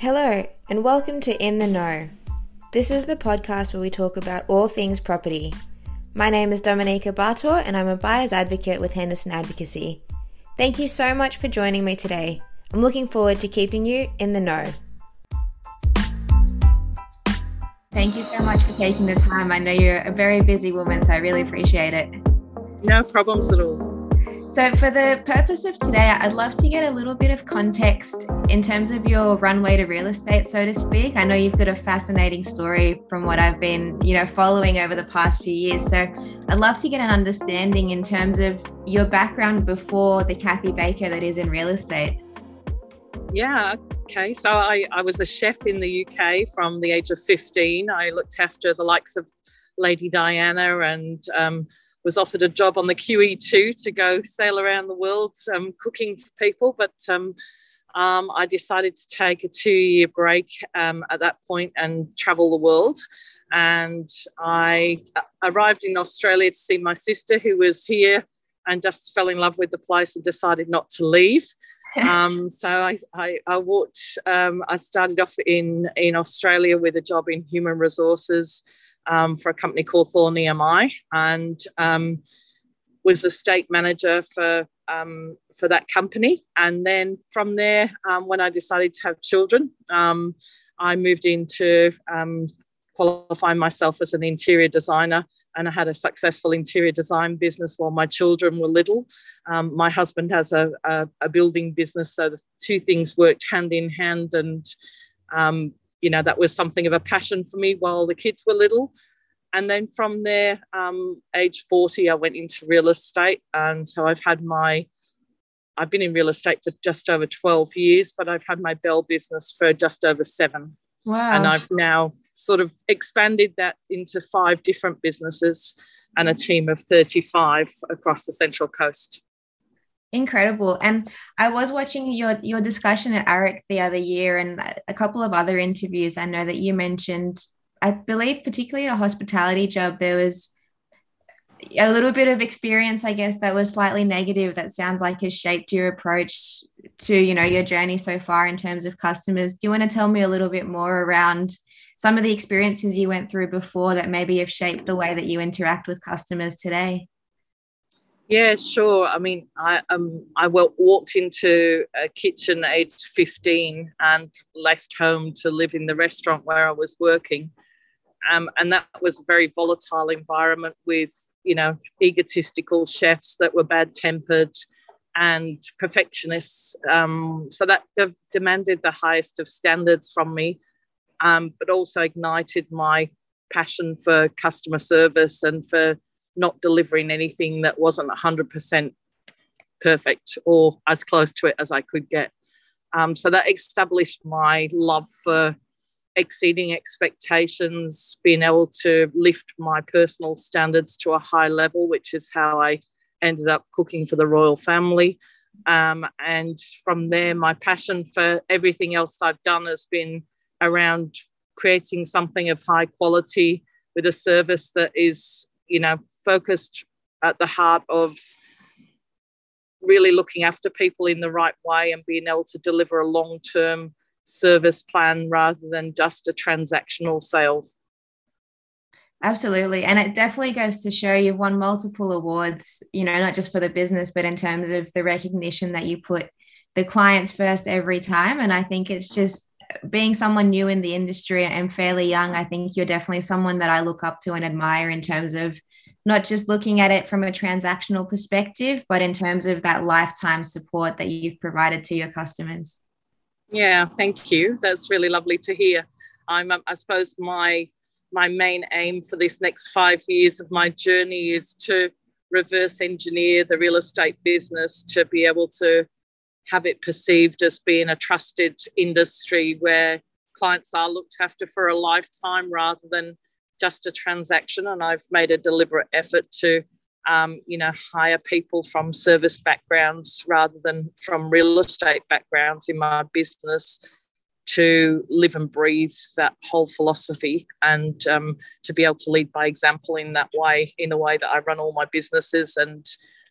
Hello, and welcome to In the Know. This is the podcast where we talk about all things property. My name is Dominika Bartor, and I'm a buyer's advocate with Henderson Advocacy. Thank you so much for joining me today. I'm looking forward to keeping you in the know. Thank you so much for taking the time. I know you're a very busy woman, so I really appreciate it. No problems at all. So, for the purpose of today, I'd love to get a little bit of context in terms of your runway to real estate, so to speak. I know you've got a fascinating story from what I've been, you know, following over the past few years. So, I'd love to get an understanding in terms of your background before the Cathy Baker that is in real estate. Yeah, okay. So, I, I was a chef in the UK from the age of 15. I looked after the likes of Lady Diana and um, was offered a job on the QE2 to go sail around the world um, cooking for people, but um, um, I decided to take a two year break um, at that point and travel the world. And I uh, arrived in Australia to see my sister, who was here and just fell in love with the place and decided not to leave. um, so I, I, I walked, um, I started off in, in Australia with a job in human resources um, for a company called Thorn EMI and um, was the state manager for um, for that company. And then from there, um, when I decided to have children, um, I moved into um, qualifying myself as an interior designer. And I had a successful interior design business while my children were little. my husband has a, a, a, building business, so the two things worked hand in hand. And you know that was something of a passion for me while the kids were little. And then from there um, age 40 i went into real estate. And so i've had my i've been in real estate for just over 12 years but i've had my Belle business for just over seven. Wow. And i've now sort of expanded that into five different businesses and a team of 35 across the central coast Incredible. And I was watching your your discussion at AREC the other year and a couple of other interviews. I know that you mentioned, I believe, particularly a hospitality job, there was a little bit of experience, I guess, that was slightly negative that sounds like has shaped your approach to, you know, your journey so far in terms of customers. Do you want to tell me a little bit more around some of the experiences you went through before that maybe have shaped the way that you interact with customers today? Yeah, sure. I mean, I um I walked into a kitchen at age 15 and left home to live in the restaurant where I was working. Um, and that was a very volatile environment with, you know, egotistical chefs that were bad tempered and perfectionists. Um, so that de- demanded the highest of standards from me, um, but also ignited my passion for customer service and for not delivering anything that wasn't 100% perfect or as close to it as I could get. Um, so that established my love for exceeding expectations, being able to lift my personal standards to a high level, which is how I ended up cooking for the royal family. Um, and from there, my passion for everything else I've done has been around creating something of high quality with a service that is, you know, focused at the heart of really looking after people in the right way and being able to deliver a long term service plan rather than just a transactional sale. Absolutely. And it definitely goes to show you've won multiple awards, you know, not just for the business, but in terms of the recognition that you put the clients first every time. And I think it's just being someone new in the industry and fairly young, I think you're definitely someone that I look up to and admire in terms of not just looking at it from a transactional perspective, but in terms of that lifetime support that you've provided to your customers. Yeah, thank you. That's really lovely to hear. I'm, um, I suppose my my main aim for this next five years of my journey is to reverse engineer the real estate business to be able to have it perceived as being a trusted industry where clients are looked after for a lifetime rather than just a transaction. And I've made a deliberate effort to, um, you know, hire people from service backgrounds rather than from real estate backgrounds in my business to live and breathe that whole philosophy and um, to be able to lead by example in that way, in the way that I run all my businesses and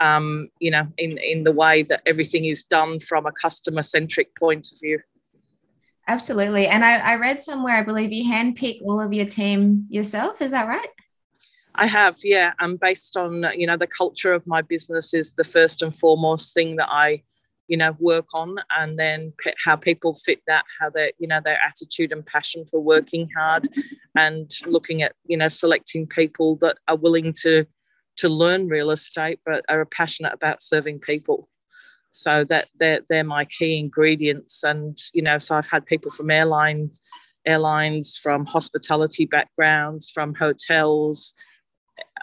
um, you know, in, in the way that everything is done from a customer centric point of view. Absolutely. And I, I read somewhere, I believe you handpick all of your team yourself. Is that right? I have, yeah. And based on, you know, the culture of my business is the first and foremost thing that I, you know, work on. And then how people fit that, how their, you know, their attitude and passion for working hard and looking at, you know, selecting people that are willing to, to learn real estate, but are passionate about serving people. So that they're, they're my key ingredients. And, you know, so I've had people from airlines, airlines, from hospitality backgrounds, from hotels,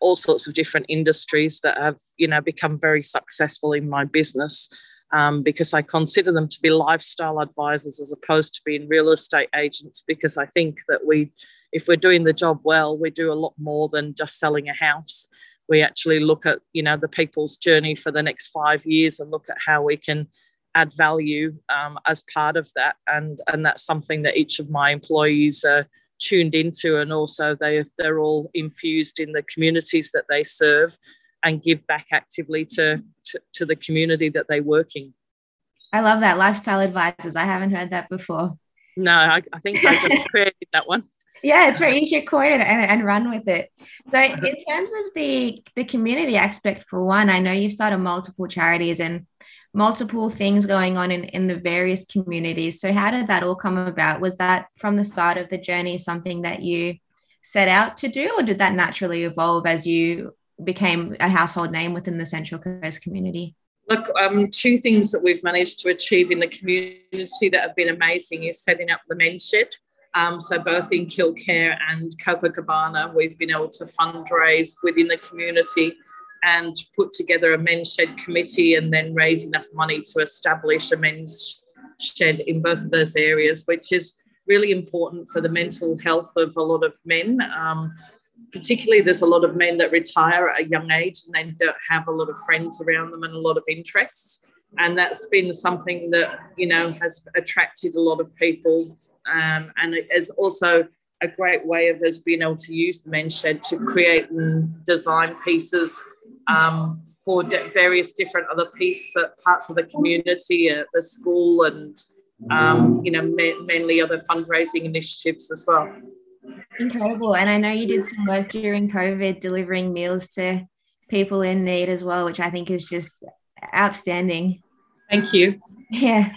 all sorts of different industries that have, you know, become very successful in my business. Um, because I consider them to be lifestyle advisors as opposed to being real estate agents. Because I think that we, if we're doing the job well, we do a lot more than just selling a house we actually look at you know the people's journey for the next five years and look at how we can add value um, as part of that. And and that's something that each of my employees are tuned into and also they they're all infused in the communities that they serve and give back actively to to, to the community that they work in. I love that lifestyle advisors i haven't heard that before. No i, I think i just created that one yeah, it's right. You should coin it and, and run with it. So, in terms of the the community aspect, for one, I know you've started multiple charities and multiple things going on in, in the various communities. So, how did that all come about? Was that from the start of the journey something that you set out to do, or did that naturally evolve as you became a household name within the Central Coast community? Look, um, two things that we've managed to achieve in the community that have been amazing is setting up the men's shed um, so both in Killcare and Copacabana, we've been able to fundraise within the community and put together a men's shed committee and then raise enough money to establish a men's shed in both of those areas, which is really important for the mental health of a lot of men. Um, particularly, there's a lot of men that retire at a young age and they don't have a lot of friends around them and a lot of interests and that's been something that you know has attracted a lot of people. Um, and it is also a great way of us being able to use the men's shed to create and design pieces um, for various different other pieces uh, parts of the community uh, the school and um, you know ma- mainly other fundraising initiatives as well. Incredible. And i know you did some work during covid delivering meals to people in need as well which i think is just outstanding. Thank you. Yeah.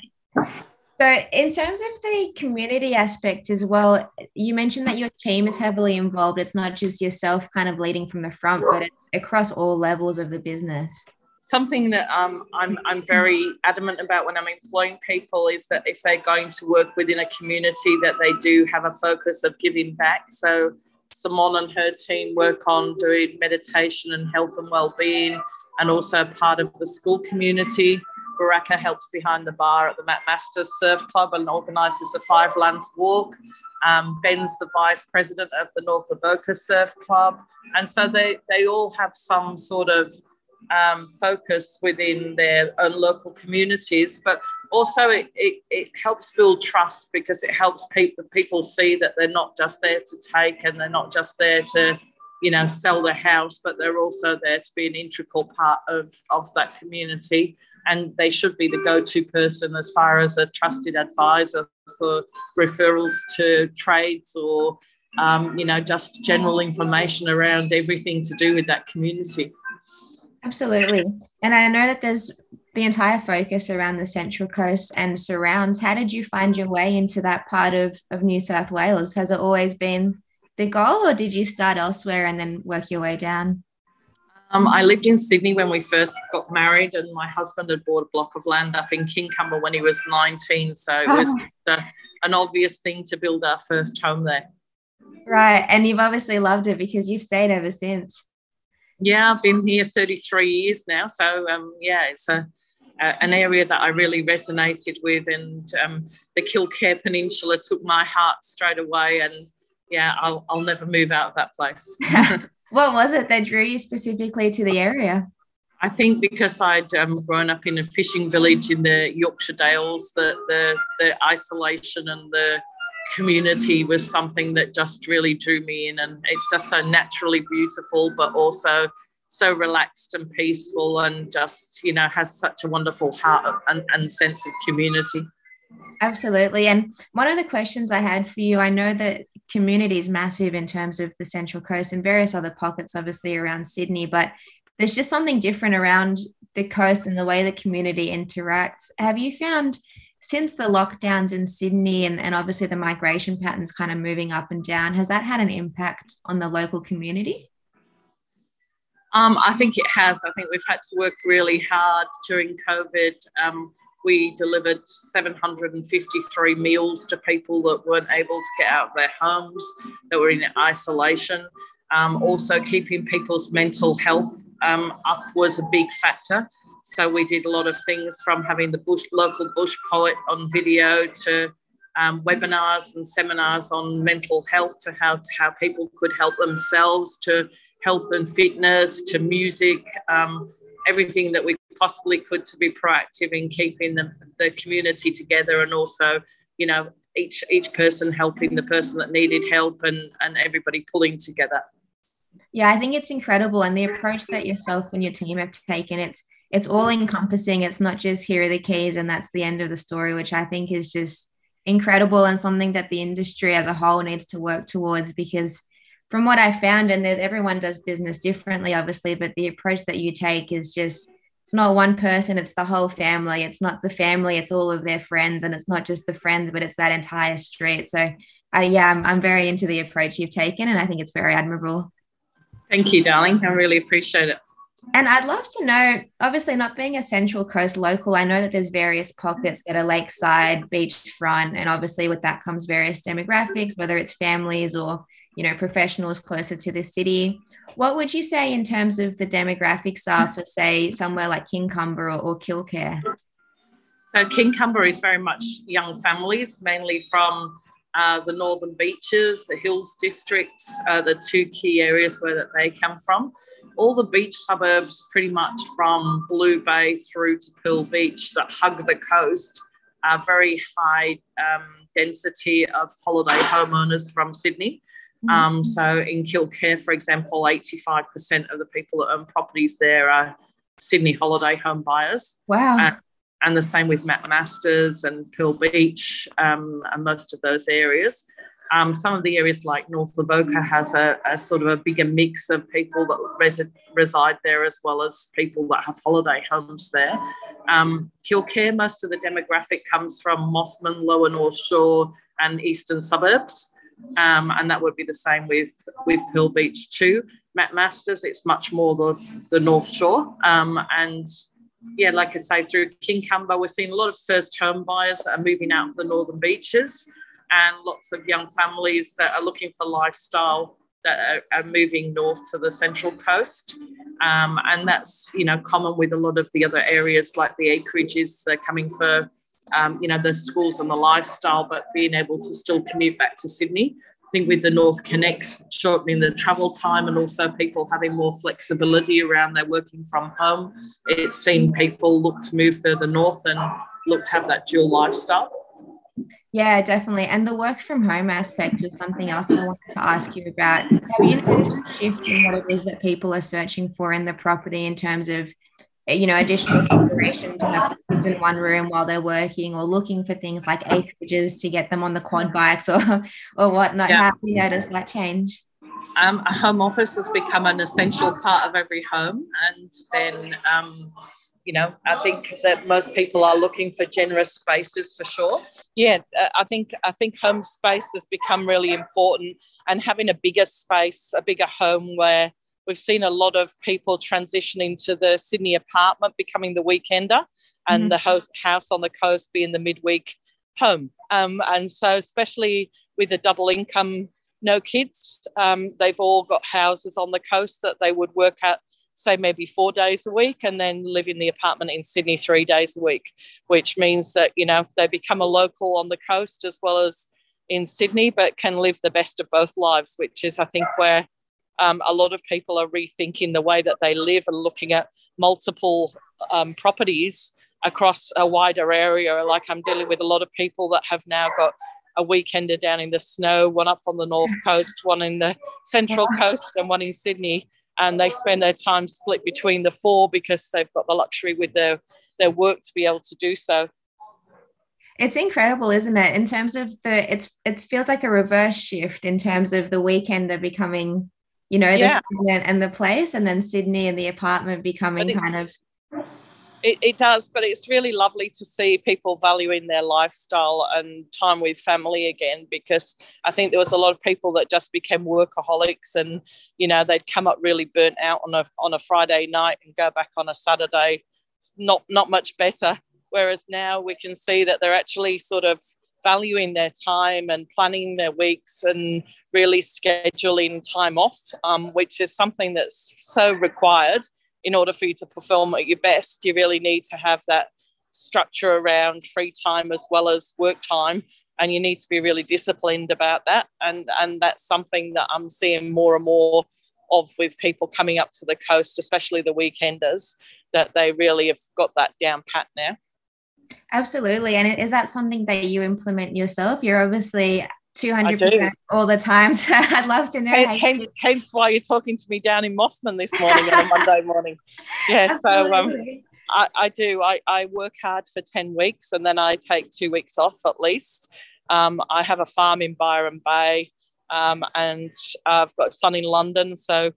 So, in terms of the community aspect as well, you mentioned that your team is heavily involved. It's not just yourself kind of leading from the front, but it's across all levels of the business. Something that um, I'm, I'm very adamant about when I'm employing people is that if they're going to work within a community, that they do have a focus of giving back. So, Simone and her team work on doing meditation and health and well-being and also part of the school community. Baraka helps behind the bar at the MacMaster Surf Club and organises the Five Lands Walk. Um, Ben's the vice president of the North Avoca Surf Club. And so they, they all have some sort of um, focus within their own local communities, but also it, it, it, helps build trust because it helps people, people see that they're not just there to take and they're not just there to you know, sell their house, but they're also there to be an integral part of, of that community. And they should be the go to person as far as a trusted advisor for referrals to trades or, um, you know, just general information around everything to do with that community. Absolutely. And I know that there's the entire focus around the Central Coast and surrounds. How did you find your way into that part of, of New South Wales? Has it always been the goal, or did you start elsewhere and then work your way down? Um, I lived in Sydney when we first got married, and my husband had bought a block of land up in Kincumber when he was 19. So it was oh. a, an obvious thing to build our first home there. Right. And you've obviously loved it because you've stayed ever since. Yeah, I've been here 33 years now. So, um, yeah, it's a, a, an area that I really resonated with. And um, the Killcare Peninsula took my heart straight away. And yeah, I'll, I'll never move out of that place. what was it that drew you specifically to the area? I think because I'd um, grown up in a fishing village in the Yorkshire Dales, the, the, the isolation and the community was something that just really drew me in. And it's just so naturally beautiful, but also so relaxed and peaceful and just, you know, has such a wonderful heart and, and sense of community. Absolutely. And one of the questions I had for you, I know that community is massive in terms of the Central Coast and various other pockets, obviously, around Sydney, but there's just something different around the coast and the way the community interacts. Have you found since the lockdowns in Sydney and, and obviously the migration patterns kind of moving up and down, has that had an impact on the local community? Um, I think it has. I think we've had to work really hard during COVID. Um, we delivered 753 meals to people that weren't able to get out of their homes, that were in isolation. Um, also, keeping people's mental health um, up was a big factor. So we did a lot of things from having the bush, local bush poet on video to um, webinars and seminars on mental health to how, to how people could help themselves to health and fitness to music, um, everything that we possibly could to be proactive in keeping the, the community together and also, you know, each each person helping the person that needed help and, and everybody pulling together. Yeah, I think it's incredible. And the approach that yourself and your team have taken, it's it's all encompassing. It's not just here are the keys and that's the end of the story, which I think is just incredible and something that the industry as a whole needs to work towards because from what I found, and there's everyone does business differently, obviously, but the approach that you take is just it's not one person, it's the whole family. It's not the family, it's all of their friends, and it's not just the friends, but it's that entire street. So, uh, yeah, I'm, I'm very into the approach you've taken, and I think it's very admirable. Thank you, darling. I really appreciate it. And I'd love to know, obviously, not being a Central Coast local, I know that there's various pockets that are lakeside, beachfront, and obviously with that comes various demographics, whether it's families or you know professionals closer to the city. What would you say in terms of the demographics are for, say, somewhere like Kincumber or, or Killcare? So Kincumber is very much young families, mainly from uh, the northern beaches, the hills districts, uh, the two key areas where that they come from all the beach suburbs, pretty much from Blue Bay through to Pearl Beach, that hug the coast, are very high um, density of holiday homeowners from Sydney. Mm-hmm. Um, so in Killcare, for example, 85% of the people that own properties there are Sydney holiday home buyers. Wow. And, and the same with Matt MacMaster's and Pearl Beach um, and most of those areas. Um, some of the areas like North Avoca has a, a, sort of a bigger mix of people that res- reside there as well as people that have holiday homes there. Um, Killcare, most of the demographic comes from Mosman, Lower North Shore, and eastern suburbs. Um, and that would be the same with, with Pearl Beach too. MacMaster's, it's much more the, the North Shore. Um, and yeah, like I say, through Kincumber, we're seeing a lot of first home buyers that are moving out for the northern beaches and lots of young families that are looking for lifestyle that are, are moving north to the central coast. Um, and that's, you know, common with a lot of the other areas like the acreages uh, coming for, um, you know, the schools and the lifestyle, but being able to still commute back to Sydney. I think with the NorthConnex shortening the travel time and also people having more flexibility around their working from home, it's seen people look to move further north and look to have that dual lifestyle. Yeah, definitely. And the work from home aspect was something else I wanted to ask you about. Have you noticed a shift in what it is that people are searching for in the property in terms of, you know, additional consideration to have kids in one room while they're working or looking for things like acreages to get them on the quad bikes or, or whatnot? Yeah. Have you noticed that change? Um, a home office has become an essential part of every home. And then um, you know, I think that most people are looking for generous spaces for sure. Yeah, uh, I think I think home space has become really important, and having a bigger space, a bigger home where we've seen a lot of people transitioning to the Sydney apartment becoming the weekender, and mm-hmm. the host, house on the coast being the midweek home. Um, and so, especially with a double income, no kids, um, they've all got houses on the coast that they would work at say maybe four days a week and then live in the apartment in Sydney three days a week, which means that, you know, they become a local on the coast as well as in Sydney, but can live the best of both lives, which is, I think, where um, a lot of people are rethinking the way that they live and looking at multiple um, properties across a wider area. Like I'm dealing with a lot of people that have now got a weekender down in the snow, one up on the north coast, one in the central coast, and one in Sydney and they spend their time split between the four because they've got the luxury with their their work to be able to do so It's incredible, isn't it? In terms of the, it's it feels like a reverse shift in terms of the weekender becoming, you know, yeah. the and the place, and then Sydney and the apartment becoming kind of it, it, does, but it's really lovely to see people valuing their lifestyle and time with family again because I think there was a lot of people that just became workaholics and you know they'd come up really burnt out on a on a Friday night and go back on a Saturday not not much better whereas now we can see that they're actually sort of valuing their time and planning their weeks and really scheduling time off um, which is something that's so required in order for you to perform at your best, you really need to have that structure around free time as well as work time. And you need to be really disciplined about that. And, and that's something that I'm seeing more and more of with people coming up to the coast, especially the weekenders, that they really have got that down pat now. Absolutely. And is that something that you implement yourself? You're obviously 200% all the time. So I'd love to know. Hence, hence, hence, why you're talking to me down in Mosman this morning on a Monday morning. Yeah, so um, I, I, do. I, I work hard for 10 weeks and then I take two weeks off at least. Um, I have a farm in Byron Bay um, and I've got a son in London. So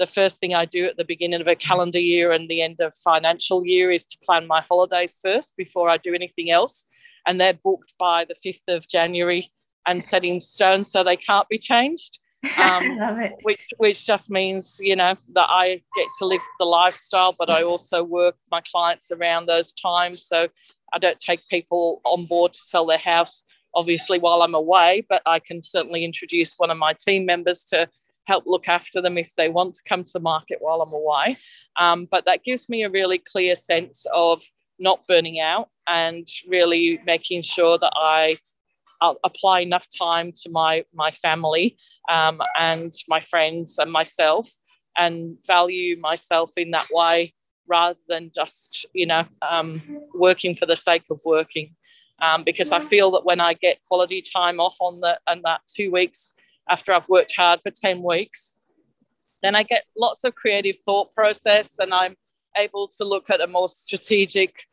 the first thing I do at the beginning of a calendar year and the end of financial year is to plan my holidays first before I do anything else. And they're booked by the 5th of January and set in stone so they can't be changed. Um, Love it. Which, which just means, you know, that I get to live the lifestyle, but I also work my clients around those times. So I don't take people on board to sell their house, obviously, while I'm away, but I can certainly introduce one of my team members to help look after them if they want to come to market while I'm away. Um, but that gives me a really clear sense of not burning out and really making sure that I I'll apply enough time to my my family um, and my friends and myself and value myself in that way rather than just you know um, working for the sake of working um, because I feel that when I get quality time off on the and that two weeks after I've worked hard for 10 weeks then I get lots of creative thought process and I'm able to look at a more strategic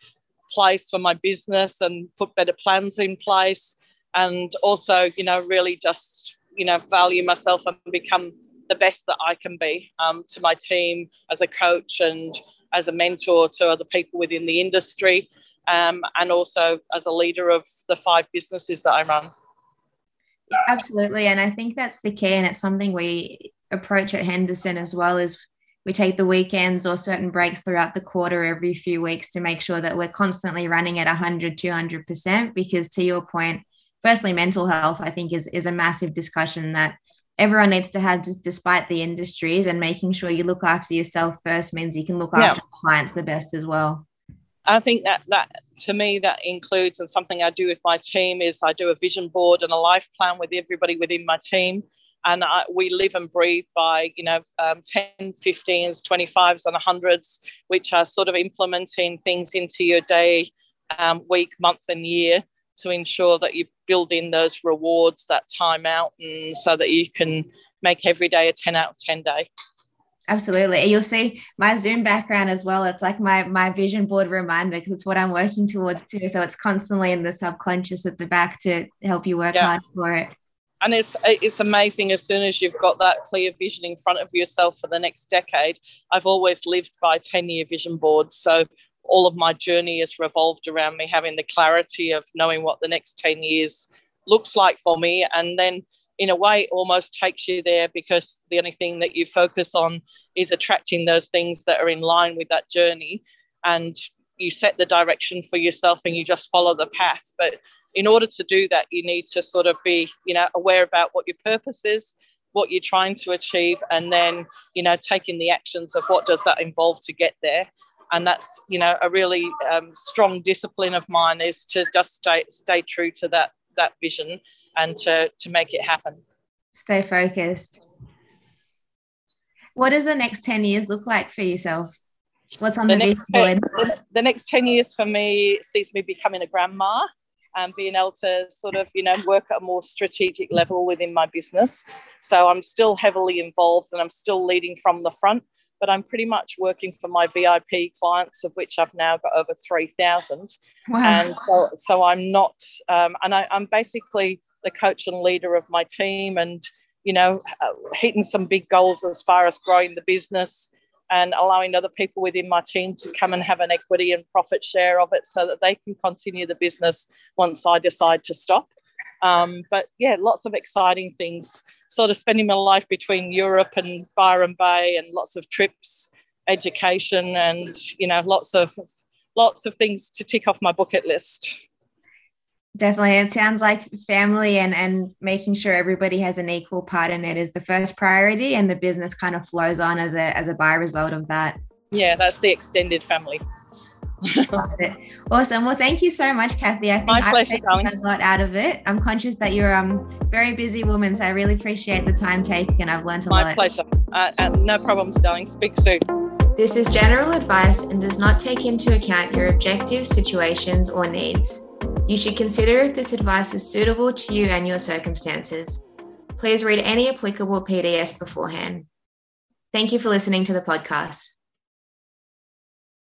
place for my business and put better plans in place and also, you know, really just, you know, value myself and become the best that I can be um, to my team as a coach and as a mentor to other people within the industry, um, and also as a leader of the five businesses that I run. Absolutely, and I think that's the key, and it's something we approach at Henderson as well. Is we take the weekends or certain breaks throughout the quarter every few weeks to make sure that we're constantly running at 100 200% because to your point firstly mental health i think is is a massive discussion that everyone needs to have despite the industries and making sure you look after yourself first means you can look yeah. after clients the best as well i think that that to me that includes and something i do with my team is i do a vision board and a life plan with everybody within my team and I, we live and breathe by you know um, 10 15s 25s and 100s which are sort of implementing things into your day um, week month and year to ensure that you build in those rewards, that time out, and so that you can make every day a 10 out of 10 day. Absolutely. You'll see my Zoom background as well. It's like my my vision board reminder because it's what I'm working towards too. So it's constantly in the subconscious at the back to help you work yeah. hard for it. And it's it's amazing as soon as you've got that clear vision in front of yourself for the next decade. I've always lived by 10 year vision boards. So all of my journey has revolved around me having the clarity of knowing what the next 10 years looks like for me. And then, in a way, almost takes you there because the only thing that you focus on is attracting those things that are in line with that journey. And you set the direction for yourself and you just follow the path. But in order to do that, you need to sort of be, you know, aware about what your purpose is, what you're trying to achieve, and then, you know, taking the actions of what does that involve to get there and that's you know a really um, strong discipline of mine is to just stay stay true to that that vision and to to make it happen. Stay focused. What does the next 10 years look like for yourself? What's on the, the next 10, the, the next 10 years for me sees me becoming a grandma and being able to sort of you know work at a more strategic level within my business. So i'm still heavily involved and i'm still leading from the front but I'm pretty much working for my VIP clients, of which I've now got over 3,000. Wow. And so, so I'm not, um, and I, I'm basically the coach and leader of my team and, you know, uh, hitting some big goals as far as growing the business and allowing other people within my team to come and have an equity and profit share of it so that they can continue the business once I decide to stop. Um, but yeah, lots of exciting things. Sort of spending my life between Europe and Byron Bay, and lots of trips, education, and you know, lots of lots of things to tick off my bucket list. Definitely, it sounds like family and and making sure everybody has an equal part in it is the first priority, and the business kind of flows on as a as a by result of that. Yeah, that's the extended family. awesome. Well, thank you so much, Cathy. I think My I've taken a lot out of it. I'm conscious that you're a um, very busy woman, so I really appreciate the time taken. I've learned a My lot. My pleasure. Uh, uh, no problems, darling. Speak soon. This is general advice and does not take into account your objectives, situations, or needs. You should consider if this advice is suitable to you and your circumstances. Please read any applicable PDS beforehand. Thank you for listening to the podcast.